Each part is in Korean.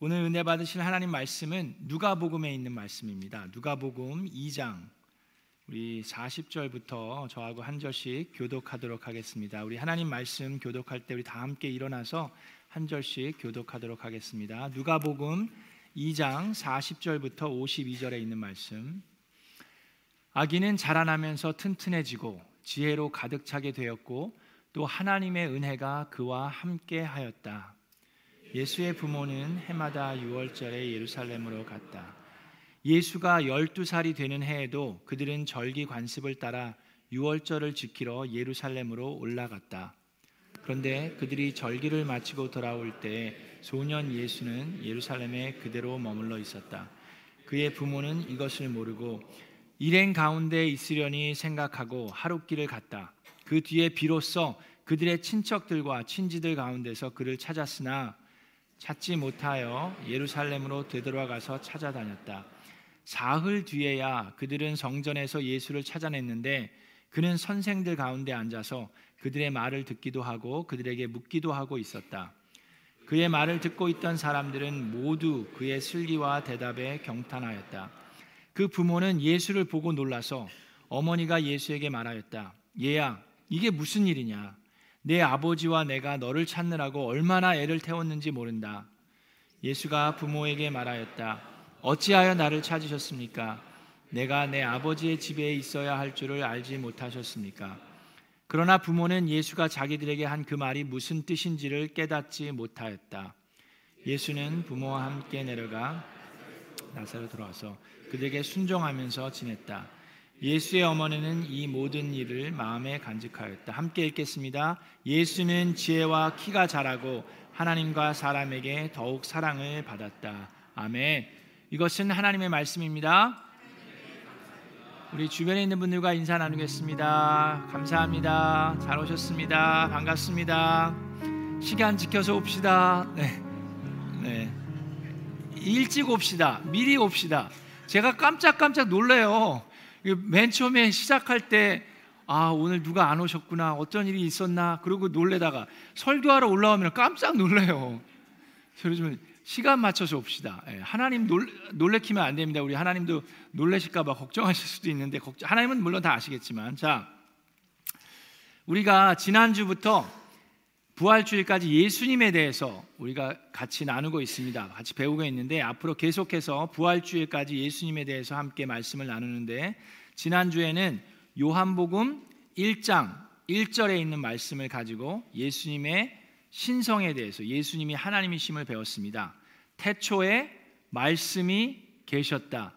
오늘 은혜 받으실 하나님 말씀은 누가복음에 있는 말씀입니다. 누가복음 2장 우리 40절부터 저하고 한 절씩 교독하도록 하겠습니다. 우리 하나님 말씀 교독할 때 우리 다 함께 일어나서 한 절씩 교독하도록 하겠습니다. 누가복음 2장 40절부터 52절에 있는 말씀. 아기는 자라나면서 튼튼해지고 지혜로 가득 차게 되었고 또 하나님의 은혜가 그와 함께 하였다. 예수의 부모는 해마다 유월절에 예루살렘으로 갔다. 예수가 12살이 되는 해에도 그들은 절기 관습을 따라 유월절을 지키러 예루살렘으로 올라갔다. 그런데 그들이 절기를 마치고 돌아올 때 소년 예수는 예루살렘에 그대로 머물러 있었다. 그의 부모는 이것을 모르고 일행 가운데 있으려니 생각하고 하룻길을 갔다. 그 뒤에 비로소 그들의 친척들과 친지들 가운데서 그를 찾았으나 찾지 못하여 예루살렘으로 되돌아가서 찾아다녔다. 사흘 뒤에야 그들은 성전에서 예수를 찾아냈는데 그는 선생들 가운데 앉아서 그들의 말을 듣기도 하고 그들에게 묻기도 하고 있었다. 그의 말을 듣고 있던 사람들은 모두 그의 슬기와 대답에 경탄하였다. 그 부모는 예수를 보고 놀라서 어머니가 예수에게 말하였다. 얘야, 이게 무슨 일이냐? 내 아버지와 내가 너를 찾느라고 얼마나 애를 태웠는지 모른다. 예수가 부모에게 말하였다. 어찌하여 나를 찾으셨습니까? 내가 내 아버지의 집에 있어야 할 줄을 알지 못하셨습니까? 그러나 부모는 예수가 자기들에게 한 그 말이 무슨 뜻인지를 깨닫지 못하였다. 예수는 부모와 함께 내려가 나사로 돌아와서 그들에게 순종하면서 지냈다. 예수의 어머니는 이 모든 일을 마음에 간직하였다. 함께 읽겠습니다. 예수는 지혜와 키가 자라고 하나님과 사람에게 더욱 사랑을 받았다. 아멘. 이것은 하나님의 말씀입니다. 우리 주변에 있는 분들과 인사 나누겠습니다. 감사합니다. 잘 오셨습니다. 반갑습니다. 시간 지켜서 옵시다. 네. 네. 일찍 옵시다. 미리 옵시다. 제가 깜짝깜짝 놀래요. 맨 처음에 시작할 때, 아, 오늘 누가 안 오셨구나. 어떤 일이 있었나. 그러고 놀래다가 설교하러 올라오면 깜짝 놀래요. 그래서 시간 맞춰서 옵시다. 예, 하나님 놀, 놀래키면 안 됩니다. 우리 하나님도 놀래실까 봐 걱정하실 수도 있는데 하나님은 물론 다 아시겠지만 자 우리가 지난주부터 부활주일까지 예수님에 대해서 우리가 같이 나누고 있습니다. 같이 배우고 있는데 앞으로 계속해서 부활주일까지 예수님에 대해서 함께 말씀을 나누는데 지난주에는 요한복음 1장 1절에 있는 말씀을 가지고 예수님의 신성에 대해서 예수님이 하나님이심을 배웠습니다. 태초에 말씀이 계셨다.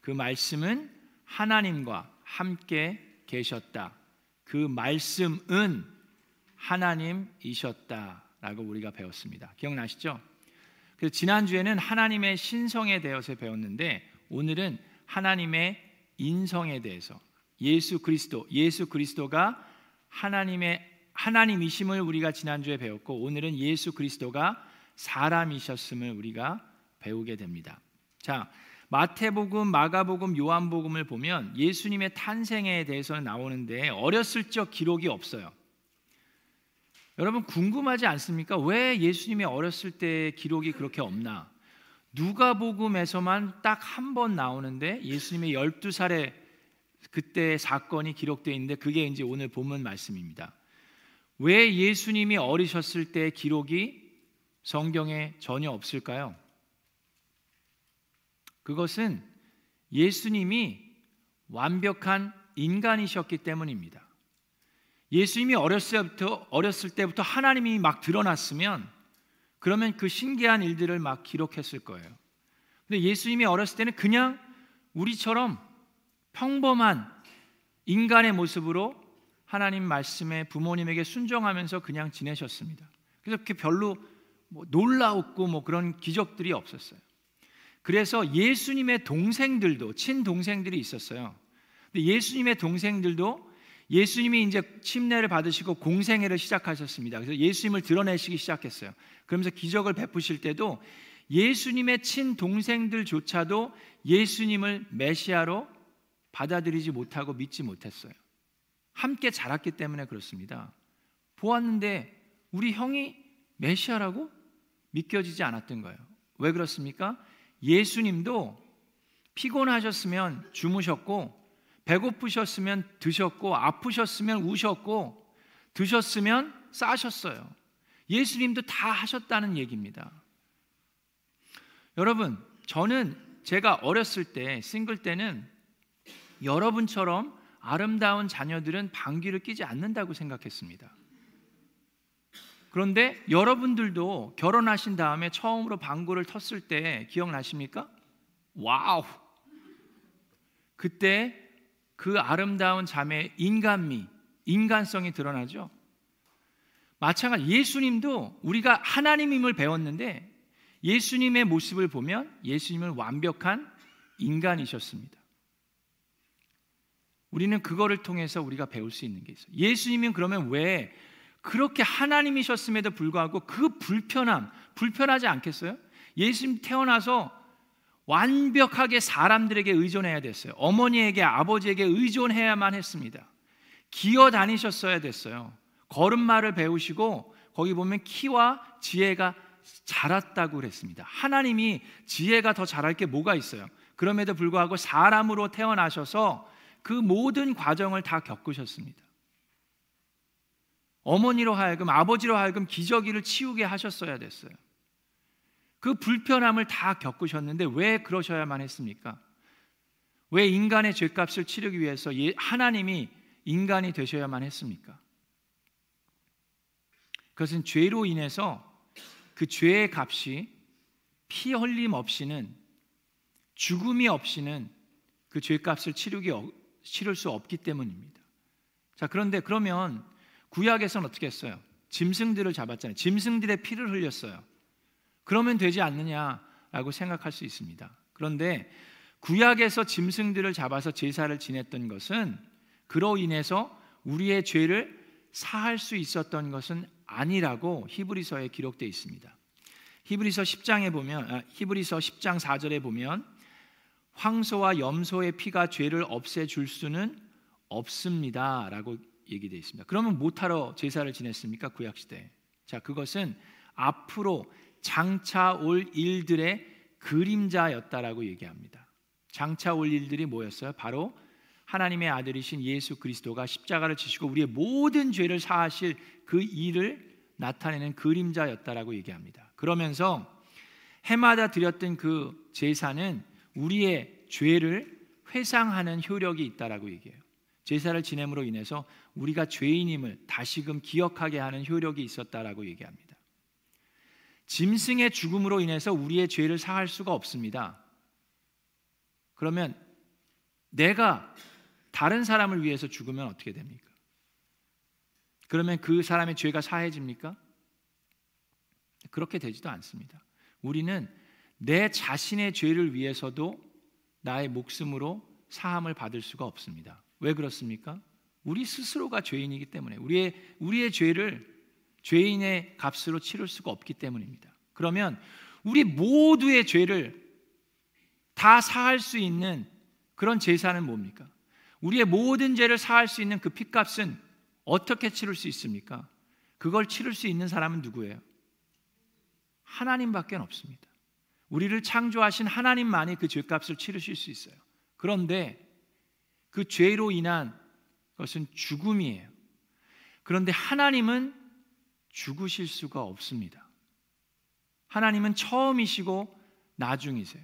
그 말씀은 하나님과 함께 계셨다. 그 말씀은 하나님이셨다라고 우리가 배웠습니다. 기억나시죠? 그래서 지난주에는 하나님의 신성에 대해서 배웠는데 오늘은 하나님의 인성에 대해서 예수 그리스도, 예수 그리스도가 하나님의 하나님이심을 우리가 지난주에 배웠고 오늘은 예수 그리스도가 사람이셨음을 우리가 배우게 됩니다. 자, 마태복음, 마가복음, 요한복음을 보면 예수님의 탄생에 대해서는 나오는데 어렸을 적 기록이 없어요. 여러분 궁금하지 않습니까? 왜 예수님이 어렸을 때 기록이 그렇게 없나? 누가복음에서만 딱 한 번 나오는데 예수님의 12살에 그때 사건이 기록되어 있는데 그게 이제 오늘 본문 말씀입니다. 왜 예수님이 어리셨을 때 기록이 성경에 전혀 없을까요? 그것은 예수님이 완벽한 인간이셨기 때문입니다. 예수님이 어렸을 때부터, 어렸을 때부터 하나님이 막 드러났으면 그러면 그 신기한 일들을 막 기록했을 거예요. 근데 예수님이 어렸을 때는 그냥 우리처럼 평범한 인간의 모습으로 하나님 말씀에 부모님에게 순종하면서 그냥 지내셨습니다. 그래서 그렇게 별로 뭐 놀라웠고 뭐 그런 기적들이 없었어요. 그래서 예수님의 동생들도 친동생들이 있었어요. 근데 예수님의 동생들도 예수님이 이제 침례를 받으시고 공생애를 시작하셨습니다. 그래서 예수님을 드러내시기 시작했어요. 그러면서 기적을 베푸실 때도 예수님의 친동생들조차도 예수님을 메시아로 받아들이지 못하고 믿지 못했어요. 함께 자랐기 때문에 그렇습니다. 보았는데 우리 형이 메시아라고 믿겨지지 않았던 거예요. 왜 그렇습니까? 예수님도 피곤하셨으면 주무셨고 배고프셨으면 드셨고 아프셨으면 우셨고 드셨으면 싸셨어요. 예수님도 다 하셨다는 얘기입니다. 여러분, 저는 제가 어렸을 때 싱글 때는 여러분처럼 아름다운 자녀들은 방귀를 끼지 않는다고 생각했습니다. 그런데 여러분들도 결혼하신 다음에 처음으로 방구를 텄을 때 기억나십니까? 와우! 그때 그 아름다운 자매의 인간미, 인간성이 드러나죠. 마찬가지 예수님도 우리가 하나님임을 배웠는데 예수님의 모습을 보면 예수님은 완벽한 인간이셨습니다. 우리는 그거를 통해서 우리가 배울 수 있는 게 있어요. 예수님은 그러면 왜 그렇게 하나님이셨음에도 불구하고 그 불편함, 불편하지 않겠어요? 예수님 태어나서 완벽하게 사람들에게 의존해야 됐어요. 어머니에게, 아버지에게 의존해야만 했습니다. 기어 다니셨어야 됐어요. 걸음마를 배우시고 거기 보면 키와 지혜가 자랐다고 그랬습니다. 하나님이 지혜가 더 자랄 게 뭐가 있어요? 그럼에도 불구하고 사람으로 태어나셔서 그 모든 과정을 다 겪으셨습니다. 어머니로 하여금 아버지로 하여금 기저귀를 치우게 하셨어야 됐어요. 그 불편함을 다 겪으셨는데 왜 그러셔야만 했습니까? 왜 인간의 죄값을 치르기 위해서 예, 하나님이 인간이 되셔야만 했습니까? 그것은 죄로 인해서 그 죄의 값이 피 흘림 없이는 죽음이 없이는 그 죄값을 치르기 치를 수 없기 때문입니다. 자, 그런데 그러면 구약에서는 어떻게 했어요? 짐승들을 잡았잖아요. 짐승들의 피를 흘렸어요. 그러면 되지 않느냐라고 생각할 수 있습니다. 그런데 구약에서 짐승들을 잡아서 제사를 지냈던 것은 그로 인해서 우리의 죄를 사할 수 있었던 것은 아니라고 히브리서에 기록되어 있습니다. 히브리서 10장에 보면 아, 히브리서 10장 4절에 보면 황소와 염소의 피가 죄를 없애 줄 수는 없습니다라고 얘기되어 있습니다. 그러면 못하러 제사를 지냈습니까? 구약 시대. 자, 그것은 앞으로 장차 올 일들의 그림자였다라고 얘기합니다. 장차 올 일들이 뭐였어요? 바로 하나님의 아들이신 예수 그리스도가 십자가를 지시고 우리의 모든 죄를 사하실 그 일을 나타내는 그림자였다라고 얘기합니다. 그러면서 해마다 드렸던 그 제사는 우리의 죄를 회상하는 효력이 있다라고 얘기해요. 제사를 지냄으로 인해서 우리가 죄인임을 다시금 기억하게 하는 효력이 있었다라고 얘기합니다. 짐승의 죽음으로 인해서 우리의 죄를 사할 수가 없습니다. 그러면 내가 다른 사람을 위해서 죽으면 어떻게 됩니까? 그러면 그 사람의 죄가 사해집니까? 그렇게 되지도 않습니다. 우리는 내 자신의 죄를 위해서도 나의 목숨으로 사함을 받을 수가 없습니다. 왜 그렇습니까? 우리 스스로가 죄인이기 때문에 우리의 우리의 죄를 죄인의 값으로 치를 수가 없기 때문입니다. 그러면 우리 모두의 죄를 다 사할 수 있는 그런 제사는 뭡니까? 우리의 모든 죄를 사할 수 있는 그 핏값은 어떻게 치를 수 있습니까? 그걸 치를 수 있는 사람은 누구예요? 하나님밖에 없습니다. 우리를 창조하신 하나님만이 그 죄값을 치르실 수 있어요. 그런데 그 죄로 인한 것은 죽음이에요. 그런데 하나님은 죽으실 수가 없습니다. 하나님은 처음이시고 나중이세요.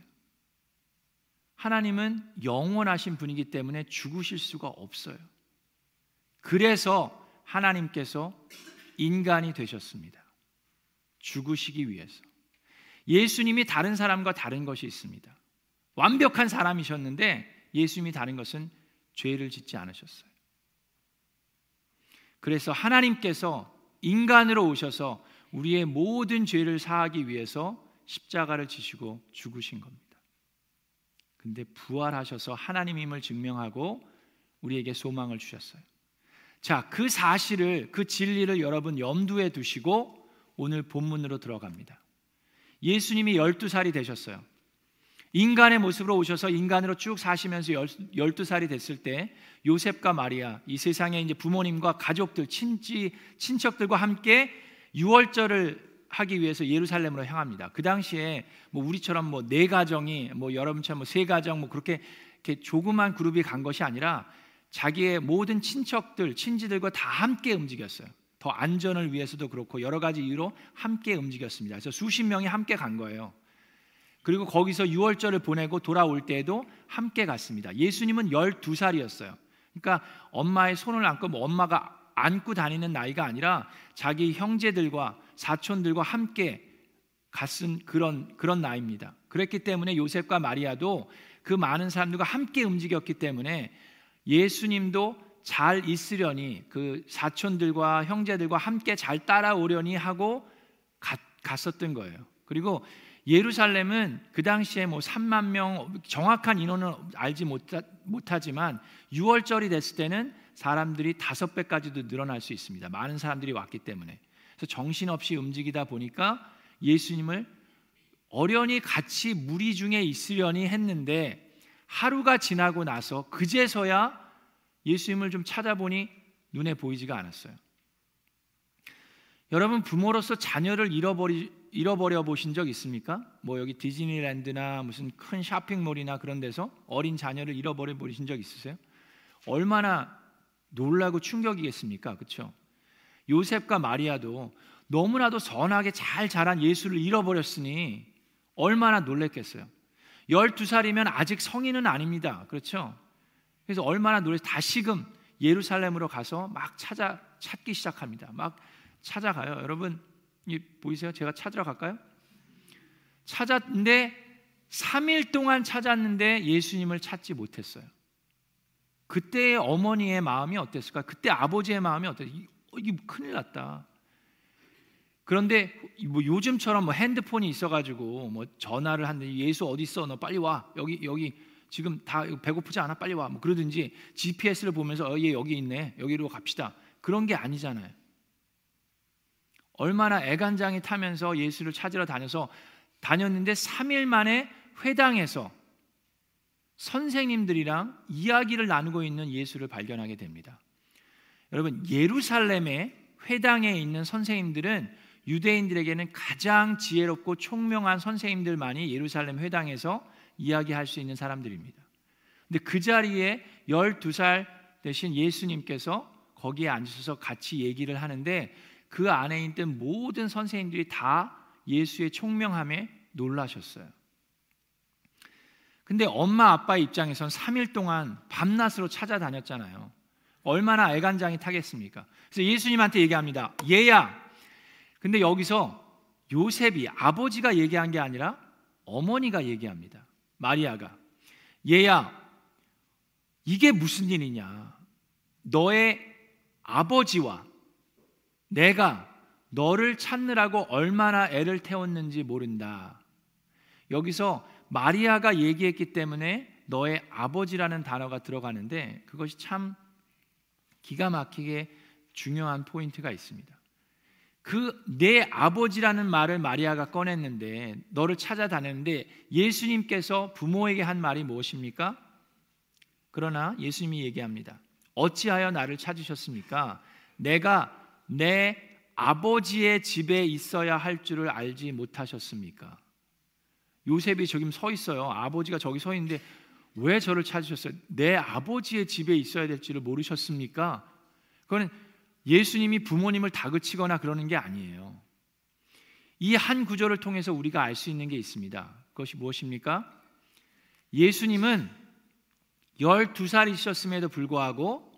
하나님은 영원하신 분이기 때문에 죽으실 수가 없어요. 그래서 하나님께서 인간이 되셨습니다. 죽으시기 위해서. 예수님이 다른 사람과 다른 것이 있습니다. 완벽한 사람이셨는데 예수님이 다른 것은 죄를 짓지 않으셨어요. 그래서 하나님께서 인간으로 오셔서 우리의 모든 죄를 사하기 위해서 십자가를 지시고 죽으신 겁니다. 근데 부활하셔서 하나님임을 증명하고 우리에게 소망을 주셨어요. 자, 그 사실을 그 진리를 여러분 염두에 두시고 오늘 본문으로 들어갑니다. 예수님이 12살이 되셨어요. 인간의 모습으로 오셔서 인간으로 쭉 사시면서 12살이 됐을 때 요셉과 마리아 이 세상에 이제 부모님과 가족들 친지 친척들과 함께 유월절을 하기 위해서 예루살렘으로 향합니다. 그 당시에 뭐 우리처럼 뭐 네 가정이 뭐 여러분처럼 뭐세 가정 뭐 그렇게 이렇게 조그만 그룹이 간 것이 아니라 자기의 모든 친척들, 친지들과 다 함께 움직였어요. 더 안전을 위해서도 그렇고 여러 가지 이유로 함께 움직였습니다. 그래서 수십 명이 함께 간 거예요. 그리고 거기서 6월절을 보내고 돌아올 때에도 함께 갔습니다. 예수님은 12살이었어요. 그러니까 엄마의 손을 안고 뭐 엄마가 안고 다니는 나이가 아니라 자기 형제들과 사촌들과 함께 갔은 그런 그런 나이입니다. 그랬기 때문에 요셉과 마리아도 그 많은 사람들과 함께 움직였기 때문에 예수님도 잘 있으려니 그 사촌들과 형제들과 함께 잘 따라오려니 하고 갔, 갔었던 거예요. 그리고 예루살렘은 그 당시에 뭐 3만 명 정확한 인원은 알지 못하지만 6월절이 됐을 때는 사람들이 다섯 배까지도 늘어날 수 있습니다. 많은 사람들이 왔기 때문에. 그래서 정신없이 움직이다 보니까 예수님을 어련히 같이 무리 중에 있으려니 했는데 하루가 지나고 나서 그제서야 예수님을 좀 찾아보니 눈에 보이지가 않았어요. 여러분 부모로서 자녀를 잃어버리 잃어버려 보신 적 있습니까? 뭐 여기 디즈니랜드나 무슨 큰 쇼핑몰이나 그런 데서 어린 자녀를 잃어버려 보신 적 있으세요? 얼마나 놀라고 충격이겠습니까? 그렇죠? 요셉과 마리아도 너무나도 선하게 잘 자란 예수를 잃어버렸으니 얼마나 놀랬겠어요. 12살이면 아직 성인은 아닙니다. 그렇죠? 그래서 얼마나 놀래 다시금 예루살렘으로 가서 막 찾아 찾기 시작합니다. 막 찾아가요. 여러분 이 보이세요? 제가 찾으러 갈까요? 찾았는데 3일 동안 찾았는데 예수님을 찾지 못했어요. 그때의 어머니의 마음이 어땠을까? 그때 아버지의 마음이 어땠을까? 이게 큰일 났다. 그런데 뭐 요즘처럼 뭐 핸드폰이 있어가지고 뭐 전화를 하는데 예수 어디 있어? 너 빨리 와. 여기 여기 지금 다 배고프지 않아? 빨리 와. 뭐 그러든지 GPS를 보면서 어, 얘 여기 있네. 여기로 갑시다. 그런 게 아니잖아요. 얼마나 애간장이 타면서 예수를 찾으러 다녀서 다녔는데 3일 만에 회당에서 선생님들이랑 이야기를 나누고 있는 예수를 발견하게 됩니다. 여러분, 예루살렘의 회당에 있는 선생님들은 유대인들에게는 가장 지혜롭고 총명한 선생님들만이 예루살렘 회당에서 이야기할 수 있는 사람들입니다. 근데 그 자리에 12살 대신 예수님께서 거기에 앉으셔서 같이 얘기를 하는데 그 안에 있던 모든 선생님들이 다 예수의 총명함에 놀라셨어요. 근데 엄마 아빠 입장에선 3일 동안 밤낮으로 찾아다녔잖아요. 얼마나 애간장이 타겠습니까? 그래서 예수님한테 얘기합니다. 얘야. 근데 여기서 요셉이 아버지가 얘기한 게 아니라 어머니가 얘기합니다. 마리아가 얘야 이게 무슨 일이냐? 너의 아버지와 내가 너를 찾느라고 얼마나 애를 태웠는지 모른다. 여기서 마리아가 얘기했기 때문에 너의 아버지라는 단어가 들어가는데 그것이 참 기가 막히게 중요한 포인트가 있습니다. 그 내 아버지라는 말을 마리아가 꺼냈는데 너를 찾아다녔는데 예수님께서 부모에게 한 말이 무엇입니까? 그러나 예수님이 얘기합니다. 어찌하여 나를 찾으셨습니까? 내가 내 아버지의 집에 있어야 할 줄을 알지 못하셨습니까? 요셉이 저기 서 있어요. 아버지가 저기 서 있는데 왜 저를 찾으셨어요? 내 아버지의 집에 있어야 될지를 모르셨습니까? 그거는 예수님이 부모님을 다그치거나 그러는 게 아니에요. 이 한 구절을 통해서 우리가 알 수 있는 게 있습니다. 그것이 무엇입니까? 예수님은 12살이셨음에도 불구하고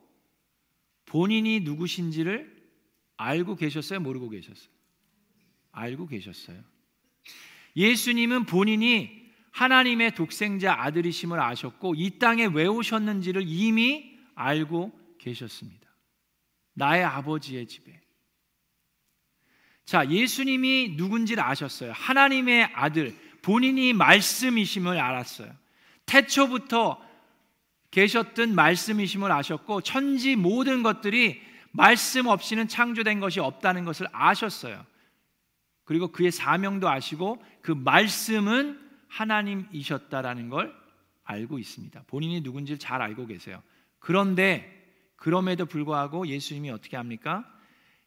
본인이 누구신지를 알고 계셨어요? 모르고 계셨어요? 알고 계셨어요. 예수님은 본인이 하나님의 독생자 아들이심을 아셨고 이 땅에 왜 오셨는지를 이미 알고 계셨습니다. 나의 아버지의 집에. 자, 예수님이 누군지를 아셨어요. 하나님의 아들, 본인이 말씀이심을 알았어요. 태초부터 계셨던 말씀이심을 아셨고 천지 모든 것들이 말씀 없이는 창조된 것이 없다는 것을 아셨어요. 그리고 그의 사명도 아시고 그 말씀은 하나님이셨다라는 걸 알고 있습니다. 본인이 누군지를 잘 알고 계세요. 그런데 그럼에도 불구하고 예수님이 어떻게 합니까?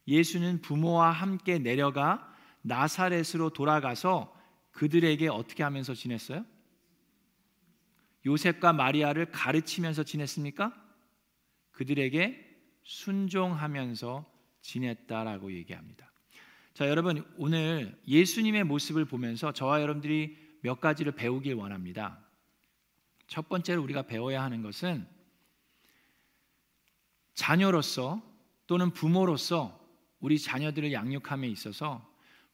예수는 부모와 함께 내려가 나사렛으로 돌아가서 그들에게 어떻게 하면서 지냈어요? 요셉과 마리아를 가르치면서 지냈습니까? 그들에게 순종하면서 지냈다라고 얘기합니다. 자, 여러분 오늘 예수님의 모습을 보면서 저와 여러분들이 몇 가지를 배우길 원합니다. 첫 번째로 우리가 배워야 하는 것은 자녀로서 또는 부모로서 우리 자녀들을 양육함에 있어서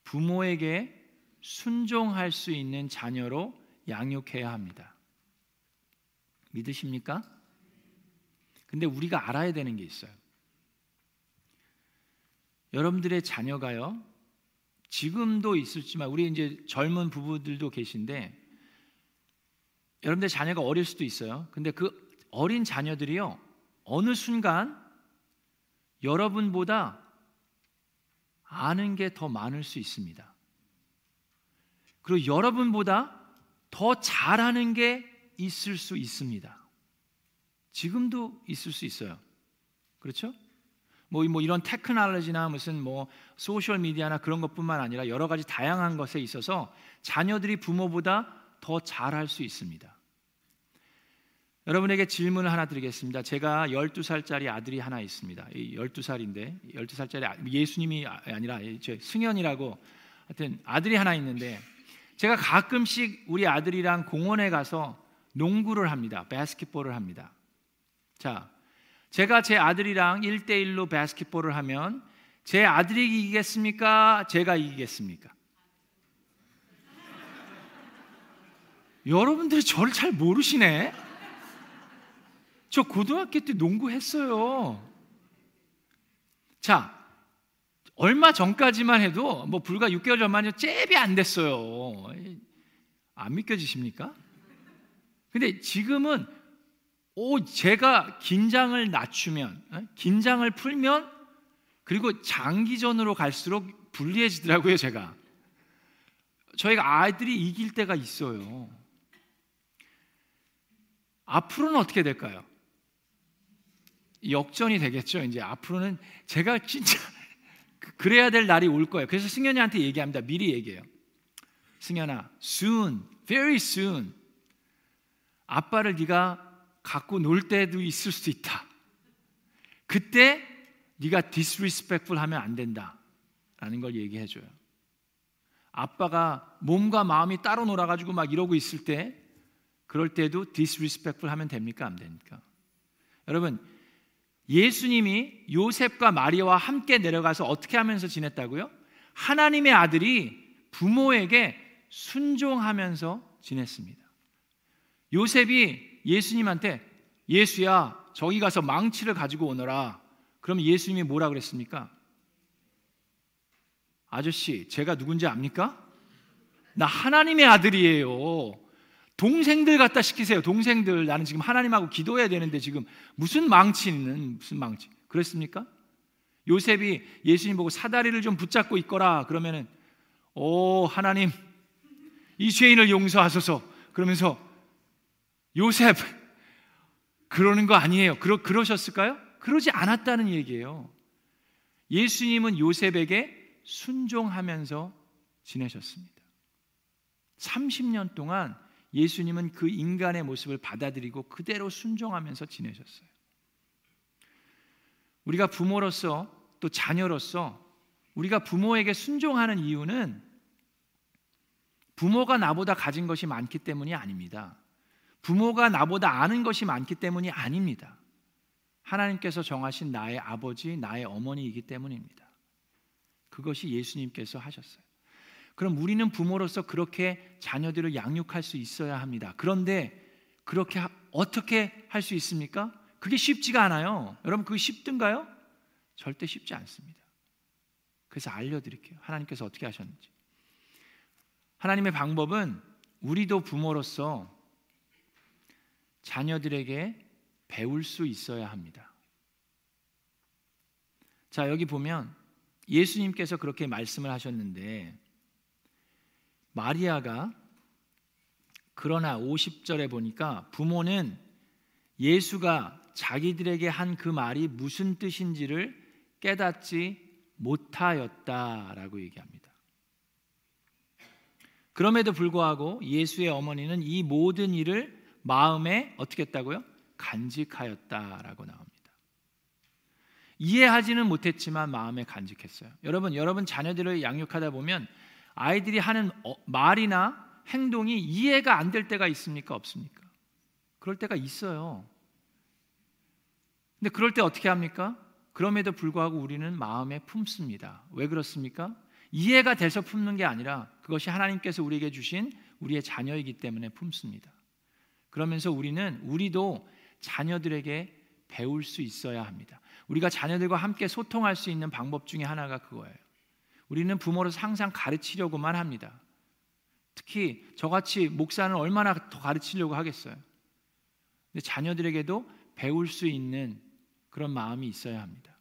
부모에게 순종할 수 있는 자녀로 양육해야 합니다. 믿으십니까? 근데 우리가 알아야 되는 게 있어요. 여러분들의 자녀가요. 지금도 있을지만 우리 이제 젊은 부부들도 계신데 여러분들 자녀가 어릴 수도 있어요. 근데 그 어린 자녀들이요. 어느 순간 여러분보다 아는 게 더 많을 수 있습니다. 그리고 여러분보다 더 잘하는 게 있을 수 있습니다. 지금도 있을 수 있어요. 그렇죠? 뭐, 뭐 이런 테크놀로지나 무슨 뭐 소셜 미디어나 그런 것뿐만 아니라 여러 가지 다양한 것에 있어서 자녀들이 부모보다 더 잘할 수 있습니다. 여러분에게 질문을 하나 드리겠습니다. 제가 12살짜리 아들이 하나 있습니다. 12살인데 12살짜리 아, 예수님이 아, 아니라 승현이라고 하여튼 아들이 하나 있는데 제가 가끔씩 우리 아들이랑 공원에 가서 농구를 합니다. 바스켓볼을 합니다. 자, 제가 제 아들이랑 1대1로 바스켓볼을 하면 제 아들이 이기겠습니까? 제가 이기겠습니까? 여러분들이 저를 잘 모르시네. 저 고등학교 때 농구했어요. 자, 얼마 전까지만 해도 뭐 불과 6개월 전만 해도 잽이 안 됐어요. 안 믿겨지십니까? 근데 지금은 오 제가 긴장을 낮추면 어? 긴장을 풀면 그리고 장기전으로 갈수록 불리해지더라고요, 제가. 저희가 아이들이 이길 때가 있어요. 앞으로는 어떻게 될까요? 역전이 되겠죠. 이제 앞으로는 제가 진짜 그, 그래야 될 날이 올 거예요. 그래서 승현이한테 얘기합니다. 미리 얘기해요. 승현아, soon, very soon. 아빠를 네가 갖고 놀 때도 있을 수 있다. 그때 네가 disrespectful 하면 안 된다. 라는 걸 얘기해 줘요. 아빠가 몸과 마음이 따로 놀아 가지고 막 이러고 있을 때 그럴 때도 disrespectful 하면 됩니까? 안 됩니까? 여러분, 예수님이 요셉과 마리아와 함께 내려가서 어떻게 하면서 지냈다고요? 하나님의 아들이 부모에게 순종하면서 지냈습니다. 요셉이 예수님한테 예수야, 저기 가서 망치를 가지고 오너라. 그럼 예수님이 뭐라 그랬습니까? 아저씨, 제가 누군지 압니까? 나 하나님의 아들이에요. 동생들 갖다 시키세요. 동생들 나는 지금 하나님하고 기도해야 되는데 지금 무슨 망치는 무슨 망치? 그랬습니까? 요셉이 예수님 보고 사다리를 좀 붙잡고 있거라 그러면은 오 하나님 이 죄인을 용서하소서 그러면서 요셉 그러는 거 아니에요. 그러, 그러셨을까요? 그러지 않았다는 얘기예요. 예수님은 요셉에게 순종하면서 지내셨습니다. 30년 동안 예수님은 그 인간의 모습을 받아들이고 그대로 순종하면서 지내셨어요. 우리가 부모로서 또 자녀로서 우리가 부모에게 순종하는 이유는 부모가 나보다 가진 것이 많기 때문이 아닙니다. 부모가 나보다 아는 것이 많기 때문이 아닙니다. 하나님께서 정하신 나의 아버지, 나의 어머니이기 때문입니다. 그것이 예수님께서 하셨어요. 그럼 우리는 부모로서 그렇게 자녀들을 양육할 수 있어야 합니다. 그런데 그렇게 하, 어떻게 할 수 있습니까? 그게 쉽지가 않아요. 여러분 그게 쉽든가요? 절대 쉽지 않습니다. 그래서 알려드릴게요. 하나님께서 어떻게 하셨는지. 하나님의 방법은 우리도 부모로서 자녀들에게 배울 수 있어야 합니다. 자, 여기 보면 예수님께서 그렇게 말씀을 하셨는데 마리아가 그러나 50절에 보니까 부모는 예수가 자기들에게 한 그 말이 무슨 뜻인지를 깨닫지 못하였다라고 얘기합니다. 그럼에도 불구하고 예수의 어머니는 이 모든 일을 마음에 어떻게 했다고요? 간직하였다라고 나옵니다. 이해하지는 못했지만 마음에 간직했어요. 여러분, 여러분 자녀들을 양육하다 보면 아이들이 하는 어, 말이나 행동이 이해가 안 될 때가 있습니까? 없습니까? 그럴 때가 있어요. 근데 그럴 때 어떻게 합니까? 그럼에도 불구하고 우리는 마음에 품습니다. 왜 그렇습니까? 이해가 돼서 품는 게 아니라 그것이 하나님께서 우리에게 주신 우리의 자녀이기 때문에 품습니다. 그러면서 우리는 우리도 자녀들에게 배울 수 있어야 합니다. 우리가 자녀들과 함께 소통할 수 있는 방법 중에 하나가 그거예요. 우리는 부모로서 항상 가르치려고만 합니다. 특히 저같이 목사는 얼마나 더 가르치려고 하겠어요. 근데 자녀들에게도 배울 수 있는 그런 마음이 있어야 합니다.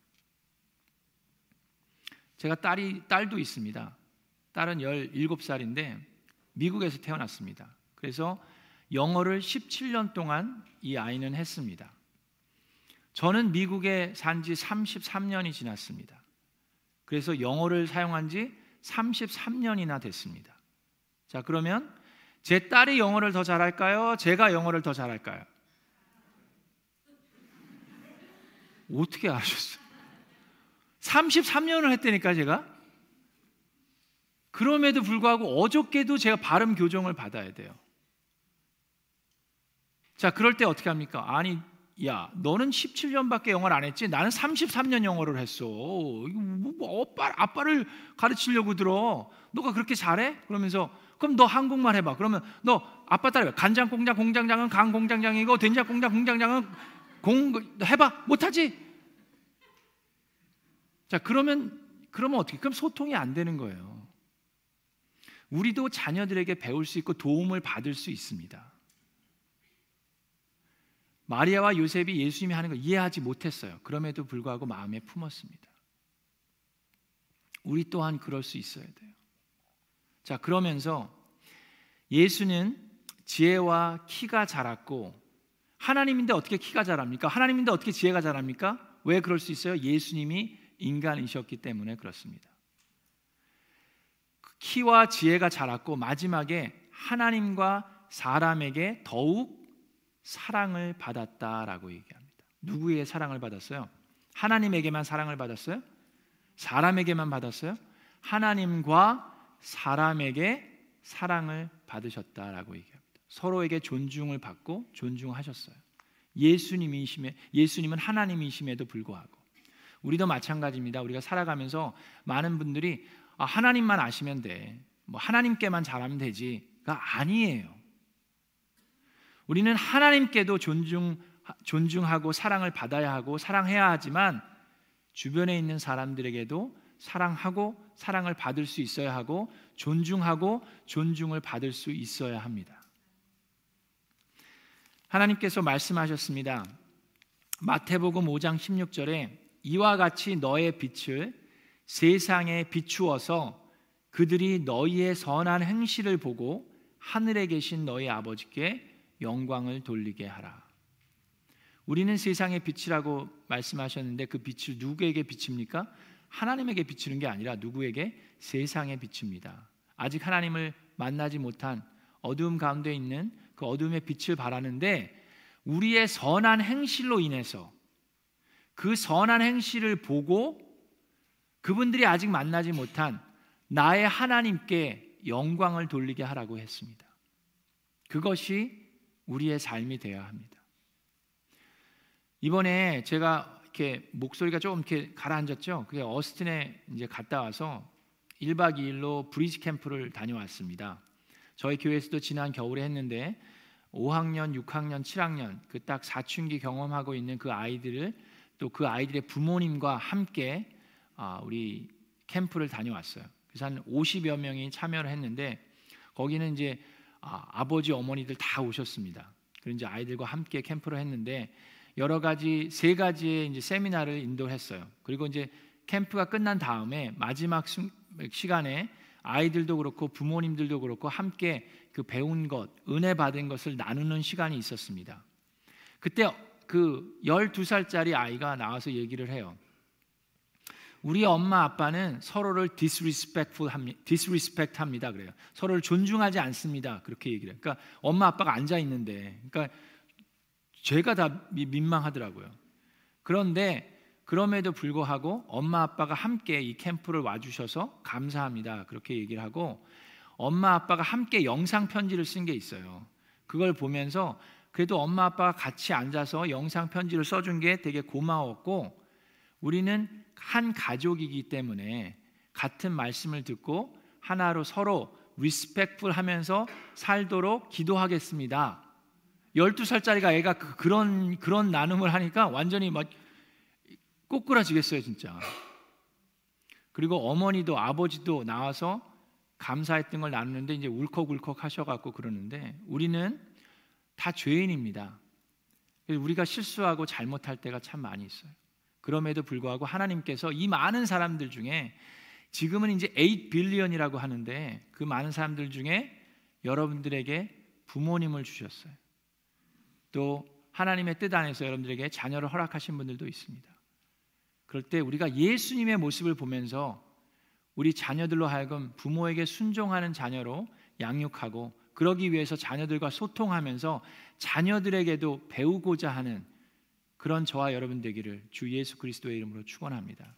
제가 딸이 딸도 있습니다. 딸은 17살인데 미국에서 태어났습니다. 그래서 영어를 17년 동안 이 아이는 했습니다. 저는 미국에 산 지 33년이 지났습니다. 그래서 영어를 사용한 지 33년이나 됐습니다. 자, 그러면 제 딸이 영어를 더 잘할까요? 제가 영어를 더 잘할까요? 어떻게 아셨어요? 33년을 했다니까 제가. 그럼에도 불구하고 어저께도 제가 발음 교정을 받아야 돼요. 자, 그럴 때 어떻게 합니까? 아니, 야, 너는 17년밖에 영어를 안 했지. 나는 33년 영어를 했어. 이거 뭐, 뭐 아빠, 아빠를 가르치려고 들어. 너가 그렇게 잘해? 그러면서 그럼 너 한국말 해봐. 그러면 너 아빠 따라해. 간장 공장 공장장은 강 공장장이고 된장 공장 공장장은 공 해봐. 못하지? 자, 그러면 그러면 어떻게? 그럼 소통이 안 되는 거예요. 우리도 자녀들에게 배울 수 있고 도움을 받을 수 있습니다. 마리아와 요셉이 예수님이 하는 걸 이해하지 못했어요. 그럼에도 불구하고 마음에 품었습니다. 우리 또한 그럴 수 있어야 돼요. 자, 그러면서 예수는 지혜와 키가 자랐고 하나님인데 어떻게 키가 자랍니까? 하나님인데 어떻게 지혜가 자랍니까? 왜 그럴 수 있어요? 예수님이 인간이셨기 때문에 그렇습니다. 키와 지혜가 자랐고 마지막에 하나님과 사람에게 더욱 사랑을 받았다라고 얘기합니다. 누구의 사랑을 받았어요? 하나님에게만 사랑을 받았어요? 사람에게만 받았어요? 하나님과 사람에게 사랑을 받으셨다라고 얘기합니다. 서로에게 존중을 받고 존중하셨어요. 예수님이심에 예수님은 하나님이심에도 불구하고 우리도 마찬가지입니다. 우리가 살아가면서 많은 분들이 아, 하나님만 아시면 돼. 뭐 하나님께만 잘하면 되지가 아니에요. 우리는 하나님께도 존중 존중하고 사랑을 받아야 하고 사랑해야 하지만 주변에 있는 사람들에게도 사랑하고 사랑을 받을 수 있어야 하고 존중하고 존중을 받을 수 있어야 합니다. 하나님께서 말씀하셨습니다. 마태복음 5장 16절에 이와 같이 너의 빛을 세상에 비추어서 그들이 너희의 선한 행실을 보고 하늘에 계신 너희 아버지께 영광을 돌리게 하라. 우리는 세상의 빛이라고 말씀하셨는데 그 빛을 누구에게 비칩니까? 하나님에게 비추는 게 아니라 누구에게? 세상에 비춥니다. 아직 하나님을 만나지 못한 어두움 가운데 있는 그 어둠의 빛을 바라는데 우리의 선한 행실로 인해서 그 선한 행실을 보고 그분들이 아직 만나지 못한 나의 하나님께 영광을 돌리게 하라고 했습니다. 그것이 우리의 삶이 되어야 합니다. 이번에 제가 이렇게 목소리가 조금 이렇게 가라앉았죠. 그게 어스틴에 이제 갔다 와서 1박 2일로 브리지 캠프를 다녀왔습니다. 저희 교회에서도 지난 겨울에 했는데 5학년, 6학년, 7학년 그 딱 사춘기 경험하고 있는 그 아이들을 또 그 아이들의 부모님과 함께 아, 우리 캠프를 다녀왔어요. 그래서 한 50여 명이 참여를 했는데 거기는 이제 아, 버지 어머니들 다 오셨습니다. 그리고 이제 아이들과 함께 캠프를 했는데 여러 가지 세 가지의 이제 세미나를 인도했어요. 그리고 이제 캠프가 끝난 다음에 마지막 시간에 아이들도 그렇고 부모님들도 그렇고 함께 그 배운 것, 은혜 받은 것을 나누는 시간이 있었습니다. 그때 그 12살짜리 아이가 나와서 얘기를 해요. 우리 엄마 아빠는 서로를 disrespectful 합니다. disrespect 합니다. 그래요. 서로를 존중하지 않습니다. 그렇게 얘기를 해요. 그러니까 엄마 아빠가 앉아 있는데 그러니까 제가 다 민망하더라고요. 그런데 그럼에도 불구하고 엄마 아빠가 함께 이 캠프를 와 주셔서 감사합니다. 그렇게 얘기를 하고 엄마 아빠가 함께 영상 편지를 쓴 게 있어요. 그걸 보면서 그래도 엄마 아빠가 같이 앉아서 영상 편지를 써준 게 되게 고마웠고 우리는 한 가족이기 때문에 같은 말씀을 듣고 하나로 서로 respectful 하면서 살도록 기도하겠습니다. 12살짜리가 애가 그, 그런 그런 나눔을 하니까 완전히 막 꼬꾸라지겠어요, 진짜. 그리고 어머니도 아버지도 나와서 감사했던 걸 나누는데 이제 울컥울컥 하셔갖고 그러는데 우리는 다 죄인입니다. 우리가 실수하고 잘못할 때가 참 많이 있어요. 그럼에도 불구하고 하나님께서 이 많은 사람들 중에 지금은 이제 8 빌리언이라고 하는데 그 많은 사람들 중에 여러분들에게 부모님을 주셨어요. 또 하나님의 뜻 안에서 여러분들에게 자녀를 허락하신 분들도 있습니다. 그럴 때 우리가 예수님의 모습을 보면서 우리 자녀들로 하여금 부모에게 순종하는 자녀로 양육하고 그러기 위해서 자녀들과 소통하면서 자녀들에게도 배우고자 하는 그런 저와 여러분 되기를 주 예수 그리스도의 이름으로 축원합니다.